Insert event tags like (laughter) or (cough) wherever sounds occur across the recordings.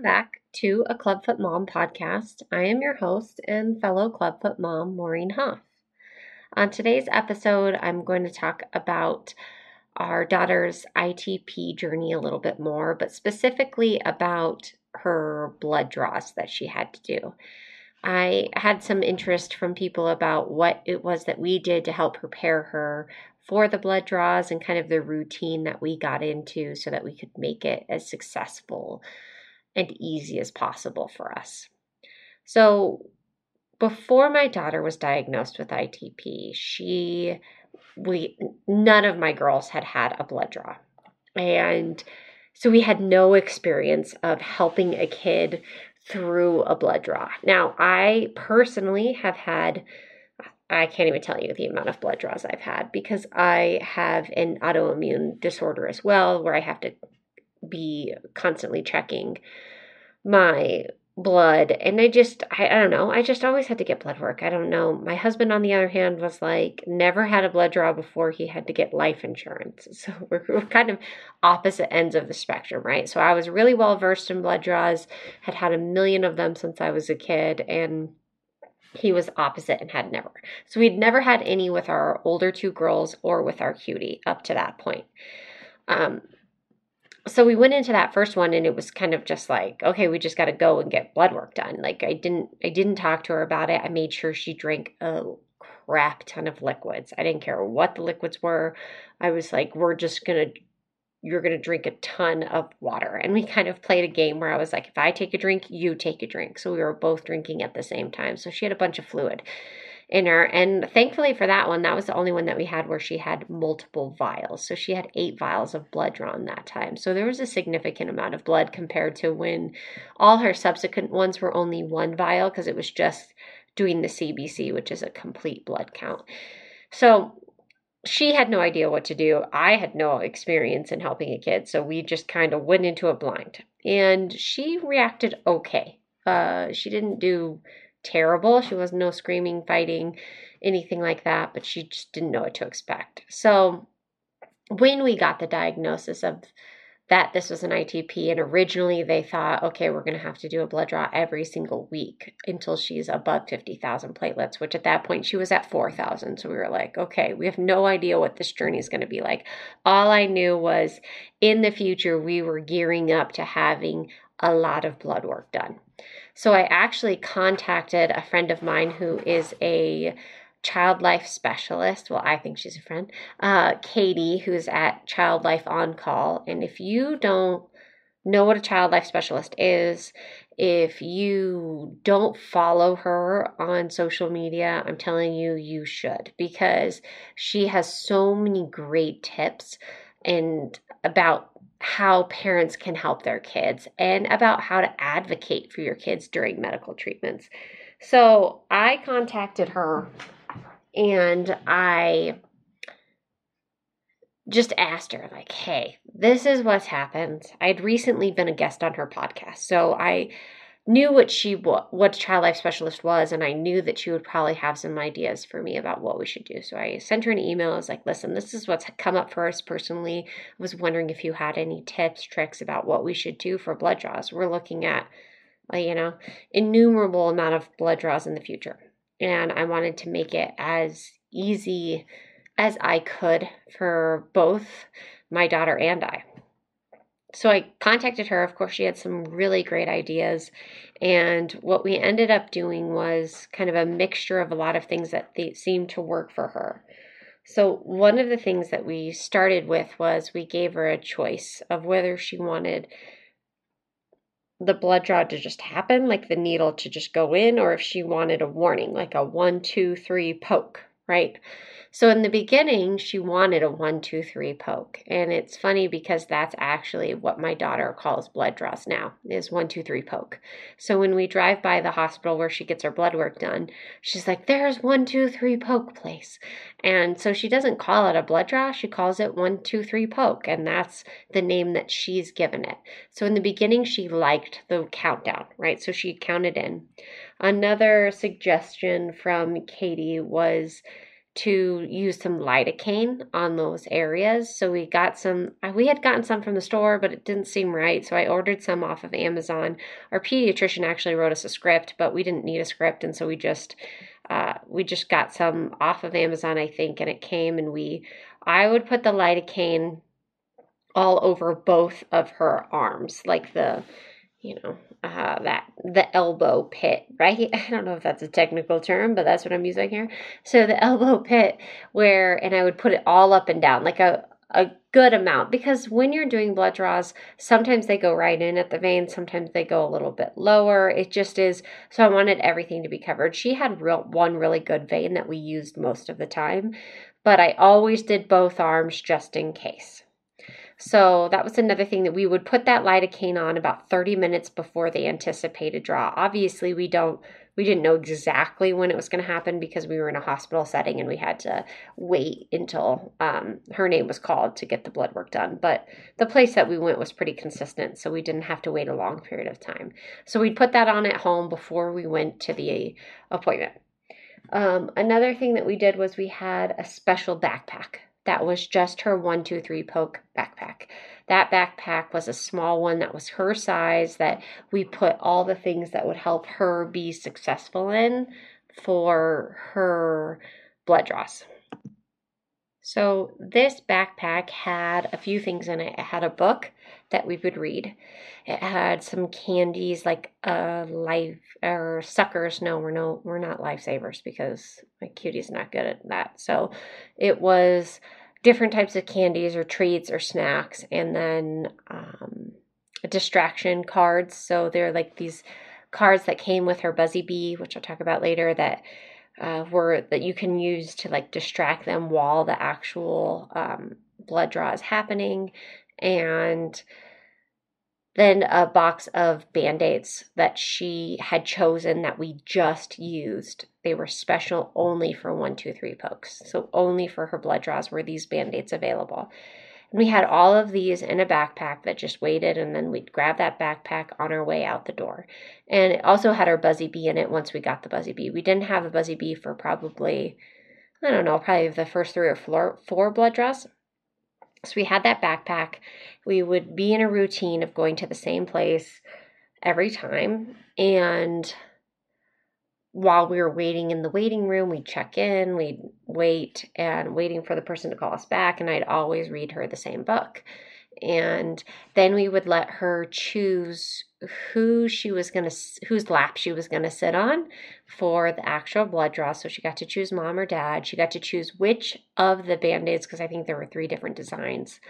welcome back to a Clubfoot Mom podcast. I am your host and fellow Clubfoot mom, Maureen Hoff. On today's episode, I'm going to talk about our daughter's ITP journey a little bit more, but specifically about her blood draws that she had to do. I had some interest from people about what it was that we did to help prepare her for the blood draws and kind of the routine that we got into so that we could make it as successful and easy as possible for us. So, before my daughter was diagnosed with ITP, she we none of my girls had had a blood draw. And so we had no experience of helping a kid through a blood draw. Now, I personally have had I can't even tell you the amount of blood draws I've had because I have an autoimmune disorder as well where I have to be constantly checking my blood. And I just I, I don't know. I just always had to get blood work. I don't know. My husband on the other hand was like never had a blood draw before. He had to get life insurance. (laughs) So we're, we're kind of opposite ends of the spectrum right? So I was really well versed in blood draws had had a million of them since I was a kid and he was opposite and had never. So we'd never had any with our older two girls or with our cutie up to that point. Um, so we went into that first one and it was kind of just like okay we just got to go and get blood work done like i didn't i didn't talk to her about it i made sure she drank a crap ton of liquids i didn't care what the liquids were i was like we're just gonna you're going to drink a ton of water. And we kind of played a game where I was like, if I take a drink, you take a drink. So we were both drinking at the same time. So she had a bunch of fluid in her. And thankfully for that one, that was the only one that we had where she had multiple vials. So she had eight vials of blood drawn that time. So there was a significant amount of blood compared to when all her subsequent ones were only one vial because it was just doing the CBC, which is a complete blood count. So she had no idea what to do. I had no experience in helping a kid, so we just kind of went into a blind. And she reacted okay. Uh, she didn't do terrible. She was no screaming, fighting, anything like that, but she just didn't know what to expect. So when we got the diagnosis of that this was an ITP. And originally they thought, okay, we're going to have to do a blood draw every single week until she's above 50,000 platelets, which at that point she was at 4,000. So we were like, okay, we have no idea what this journey is going to be like. All I knew was in the future, we were gearing up to having a lot of blood work done. So I actually contacted a friend of mine who is a child life specialist. Well, I think she's a friend, uh, Katie, who's at Child Life On Call. And if you don't know what a child life specialist is, if you don't follow her on social media, I'm telling you, you should because she has so many great tips and about how parents can help their kids and about how to advocate for your kids during medical treatments. So I contacted her and I just asked her, like, hey, this is what's happened. I'd recently been a guest on her podcast, so I knew what she what child life specialist was and i knew that she would probably have some ideas for me about what we should do. So i sent her an email. I was like listen this is what's come up for us personally. I was wondering if you had any tips tricks about what we should do for blood draws. We're looking at you know innumerable amount of blood draws in the future. And I wanted to make it as easy as I could for both my daughter and I. So I contacted her. Of course, she had some really great ideas. And what we ended up doing was kind of a mixture of a lot of things that seemed to work for her. So, one of the things that we started with was we gave her a choice of whether she wanted the blood draw to just happen, like the needle to just go in, or if she wanted a warning, like a one, two, three poke, right? So in the beginning, she wanted a one, two, three poke. And it's funny because that's actually what my daughter calls blood draws now is one, two, three poke. So when we drive by the hospital where she gets her blood work done, she's like, there's one, two, three poke place. And so she doesn't call it a blood draw, she calls it one, two, three poke. And that's the name that she's given it. So in the beginning, she liked the countdown, right? So she counted in. Another suggestion from Katie was to use some lidocaine on those areas. So we got some, we had gotten some from the store, but it didn't seem right. So I ordered some off of Amazon. Our pediatrician actually wrote us a script, but we didn't need a script. And so we just, uh, we just got some off of Amazon, I think, and it came and we, I would put the lidocaine all over both of her arms, like the, you know, uh, that the elbow pit, right? (laughs) I don't know if that's a technical term, but that's what I'm using here. So the (laughs) elbow pit, where, and I would put it all up and down, like a a good amount because when you're doing blood draws, sometimes they go right in at the vein, sometimes they go a little bit lower. It just is. So I wanted everything to be covered. She had real one really good vein that we used most of the time, but I always did both arms just in case. So that was another thing that we would put that lidocaine on about 30 minutes before the anticipated draw. Obviously, we don't we didn't know exactly when it was going to happen because we were in a hospital setting and we had to wait until um, her name was called to get the blood work done. But the place that we went was pretty consistent, so we didn't have to wait a long period of time. So we'd put that on at home before we went to the appointment. Um, another thing that we did was we had a special backpack that was just her one, two, three poke backpack. That backpack was a small one that was her size that we put all the things that would help her be successful in for her blood draws. So this backpack had a few things in it. It had a book that we would read. It had some candies like uh life or suckers. No, we're no we're not lifesavers because my cutie's not good at that. So it was different types of candies or treats or snacks, and then um, distraction cards. So they're like these cards that came with her Buzzy Bee, which I'll talk about later. That uh, were that you can use to like distract them while the actual um, blood draw is happening, and then a box of band aids that she had chosen that we just used. They were special only for one, two, three pokes. So only for her blood draws were these band aids available. And we had all of these in a backpack that just waited, and then we'd grab that backpack on our way out the door. And it also had our Buzzy Bee in it once we got the Buzzy Bee. We didn't have the Buzzy Bee for probably, I don't know, probably the first three or four, four blood draws. So we had that backpack. We would be in a routine of going to the same place every time. And while we were waiting in the waiting room, we'd check in, we'd wait and waiting for the person to call us back. And I'd always read her the same book. And then we would let her choose who she was going to whose lap she was going to sit on for the actual blood draw. So she got to choose mom or dad. She got to choose which of the band-aids because i think there were three different designs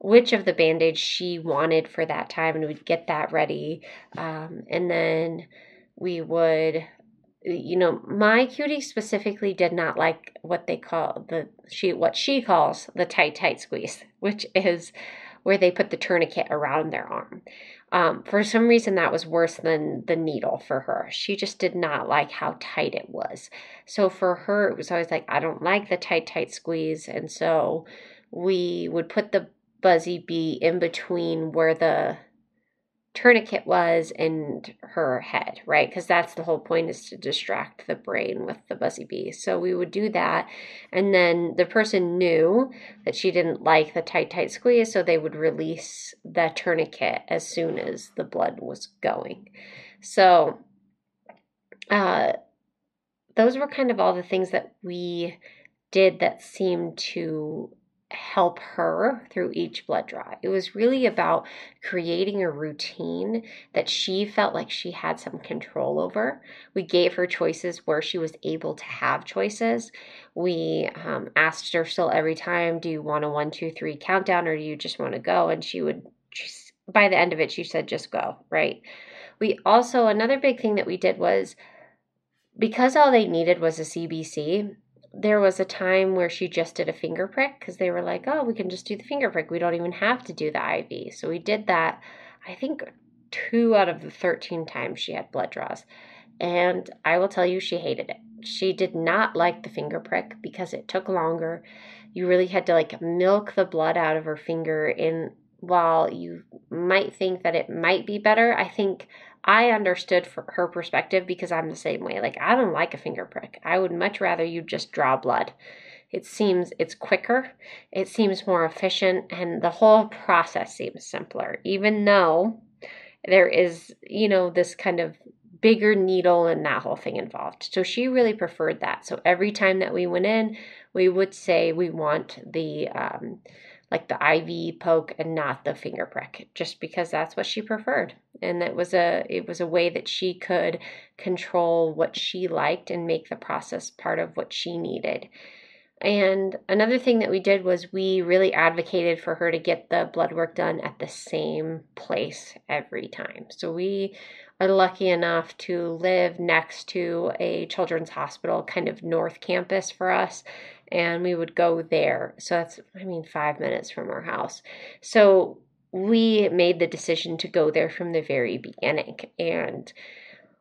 which of the band-aids she wanted for that time and we'd get that ready. Um, and then we would you know my cutie specifically did not like what they call the she what she calls the tight tight squeeze (laughs) which is where they put the tourniquet around their arm um, for some reason, that was worse than the needle for her. She just did not like how tight it was. So for her, it was always like, I don't like the tight, tight squeeze. And so we would put the Buzzy Bee in between where the tourniquet was and her head, right? Because that's the whole point is to distract the brain with the buzzy bee. So we would do that. And then the person knew that she didn't like the tight, tight squeeze. So they would release the tourniquet as soon as the blood was going. So, uh, those were kind of all the things that we did that seemed to help her through each blood draw. It was really about creating a routine that she felt like she had some control over. We gave her choices where she was able to have choices. We um, asked her still every time, Do you want a one, two, three countdown or do you just want to go? And she would, by the end of it, she said, Just go, right? We also, another big thing that we did was because all they needed was a CBC, there was a time where she just did a finger prick because they were like, oh, we can just do the finger prick. We don't even have to do the IV. So we did that, I think, two out of the 13 times she had blood draws. And I will tell you, she hated it. She did not like the finger prick because it took longer. You really had to like milk the blood out of her finger. And while you might think that it might be better, I think I understood her perspective because I'm the same way. Like, I don't like a finger prick. I would much rather you just draw blood. It seems it's quicker, it seems more efficient, and the whole process seems simpler, even though there is, you know, this kind of bigger needle and that whole thing involved. So she really preferred that. So every time that we went in, we would say we want the um, like the IV poke and not the finger prick, just because that's what she preferred. And it was a it was a way that she could control what she liked and make the process part of what she needed. And another thing that we did was we really advocated for her to get the blood work done at the same place every time. So we are lucky enough to live next to a children's hospital, kind of north campus for us, and we would go there. So that's, I mean, five minutes from our house. So we made the decision to go there from the very beginning. And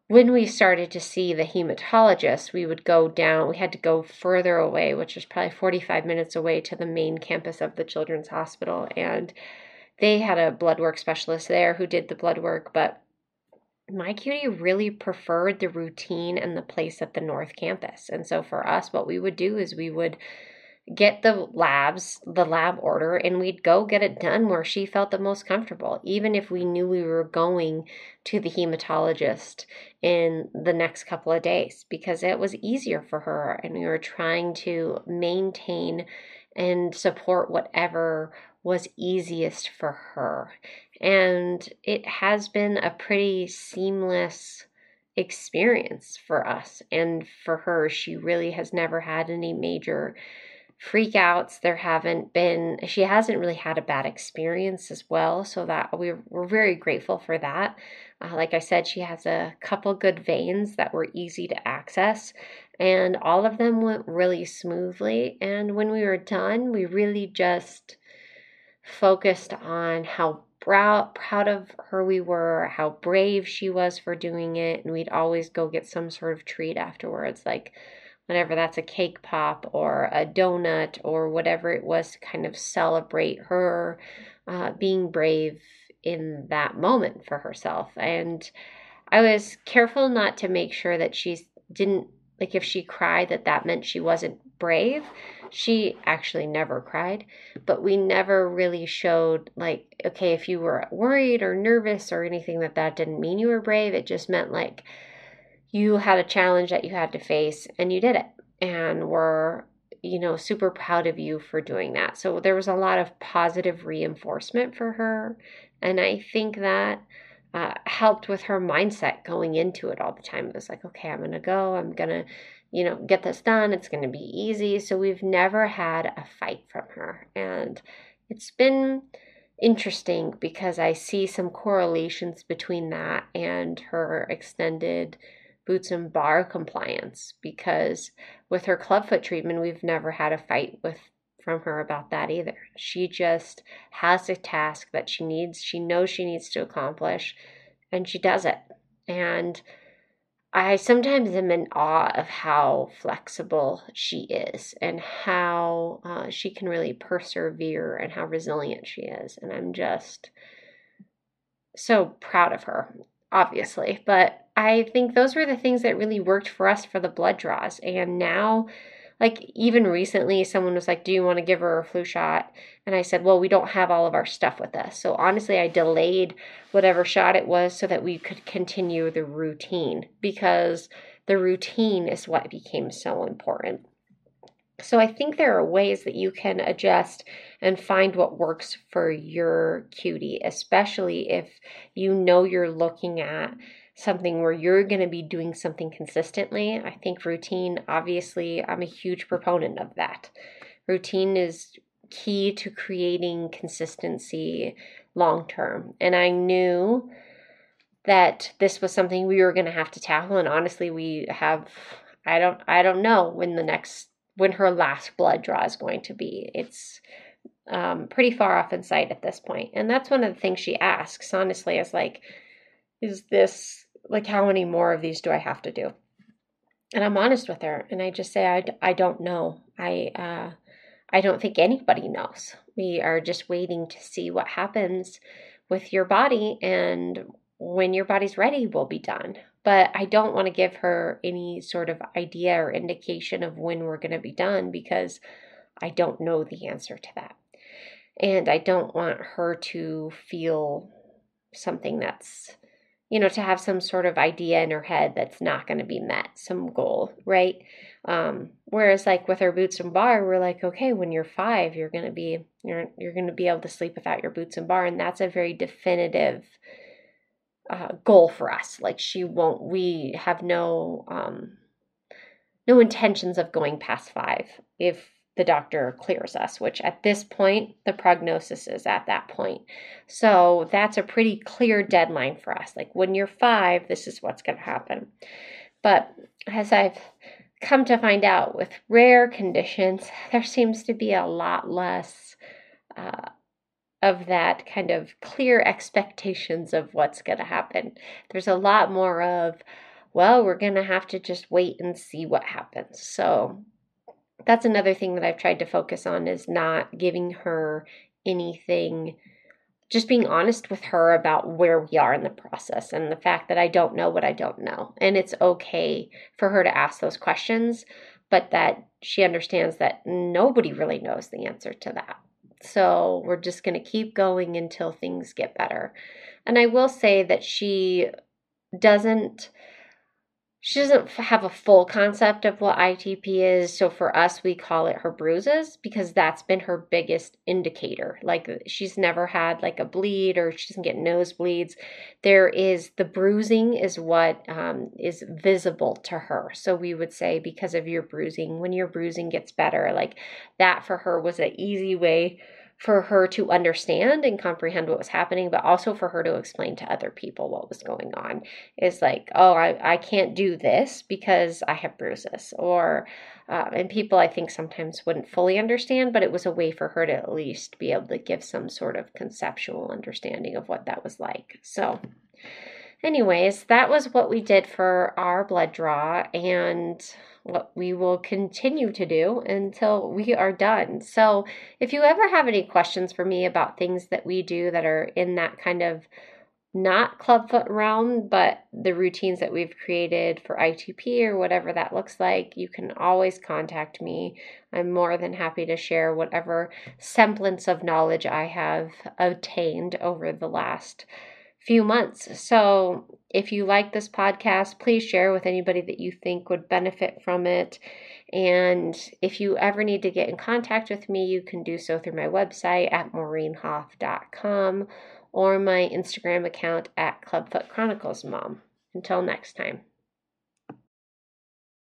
when we started to see the hematologist, we would go down, we had to go further away, which was probably 45 minutes away to the main campus of the children's hospital. And they had a blood work specialist there who did the blood work, but my cutie really preferred the routine and the place at the North Campus. And so for us, what we would do is we would get the labs, the lab order, and we'd go get it done where she felt the most comfortable, even if we knew we were going to the hematologist in the next couple of days, because it was easier for her and we were trying to maintain and support whatever was easiest for her. And it has been a pretty seamless experience for us and for her. She really has never had any major freakouts. There haven't been, she hasn't really had a bad experience as well. So that we're, we're very grateful for that. Uh, like I said, she has a couple good veins that were easy to access, and all of them went really smoothly. And when we were done, we really just focused on how proud proud of her we were, how brave she was for doing it, and we'd always go get some sort of treat afterwards, like whenever that's a cake pop or a donut or whatever it was to kind of celebrate her uh, being brave in that moment for herself. And I was careful not to make sure that she didn't like if she cried that that meant she wasn't brave she actually never cried. But we never really showed like okay if you were worried or nervous or anything that that didn't mean you were brave. It just meant like you had a challenge that you had to face and you did it and we're you know super proud of you for doing that. So there was a lot of positive reinforcement for her. And i think that uh, helped with her mindset going into it all the time. It was like, okay, I'm going to go. I'm going to, you know, get this done. It's going to be easy. So we've never had a fight from her. And it's been interesting because I see some correlations between that and her extended boots and bar compliance because with her clubfoot treatment we've never had a fight with from her about that either. She just has a task that she needs, she knows she needs to accomplish, and she does it. And I sometimes am in awe of how flexible she is and how uh, she can really persevere and how resilient she is. And I'm just so proud of her, obviously. But I think those were the things that really worked for us for the blood draws. And now like even recently someone was like do you want to give her a flu shot? And i said well we don't have all of our stuff with us. So honestly i delayed whatever shot it was so that we could continue the routine because the routine is what became so important. So I think there are ways that you can adjust and find what works for your cutie, especially if you know you're looking at something where you're going to be doing something consistently. I think routine, obviously, I'm a huge proponent of that. Routine is key to creating consistency long term. And I knew that this was something we were going to have to tackle and honestly we have I don't I don't know when the next when her last blood draw is going to be. It's um, pretty far off in sight at this point. And that's one of the things she asks, honestly, is like, is this like how many more of these do I have to do? And I'm honest with her and I just say I, I don't know. I uh I don't think anybody knows. We are just waiting to see what happens with your body and when your body's ready, we'll be done. But I don't want to give her any sort of idea or indication of when we're going to be done because I don't know the answer to that. And I don't want her to feel something that's, you know, to have some sort of idea in her head that's not going to be met, some goal, right? Um, whereas like with our boots and bar, we're like, okay, when you're five, you're gonna be you're you're gonna be able to sleep without your boots and bar, and that's a very definitive uh, goal for us. Like she won't. We have no um, no intentions of going past five if the doctor clears us, which at this point, the prognosis is at that point. So that's a pretty clear deadline for us. Like when you're five, this is what's going to happen. But as I've come to find out with rare conditions, there seems to be a lot less uh, of that kind of clear expectations of what's going to happen. There's a lot more of, well, we're going to have to just wait and see what happens. So that's another thing that I've tried to focus on is not giving her anything just being honest with her about where we are in the process and the fact that I don't know what I don't know. And it's okay for her to ask those questions, but that she understands that nobody really knows the answer to that. So we're just going to keep going until things get better. And I will say that she doesn't she doesn't have a full concept of what ITP is. So for us, we call it her bruises because that's been her biggest indicator. Like she's never had like a bleed or she doesn't get nosebleeds. There is the bruising is what um, is visible to her. So we would say because of your bruising, when your bruising gets better, like that for her was an easy way for her to understand and comprehend what was happening, but also for her to explain to other people what was going on. Is like, oh, I, I can't do this because I have bruises. Or, uh, and people I think sometimes wouldn't fully understand, but it was a way for her to at least be able to give some sort of conceptual understanding of what that was like. So, anyways, that was what we did for our blood draw. And what we will continue to do until we are done. So, if you ever have any questions for me about things that we do that are in that kind of not clubfoot realm, but the routines that we've created for ITP or whatever that looks like, you can always contact me. I'm more than happy to share whatever semblance of knowledge I have obtained over the last few months. So, if you like this podcast, please share with anybody that you think would benefit from it. And if you ever need to get in contact with me, you can do so through my website at maureenhoff.com or my Instagram account at Clubfoot Chronicles Mom. Until next time.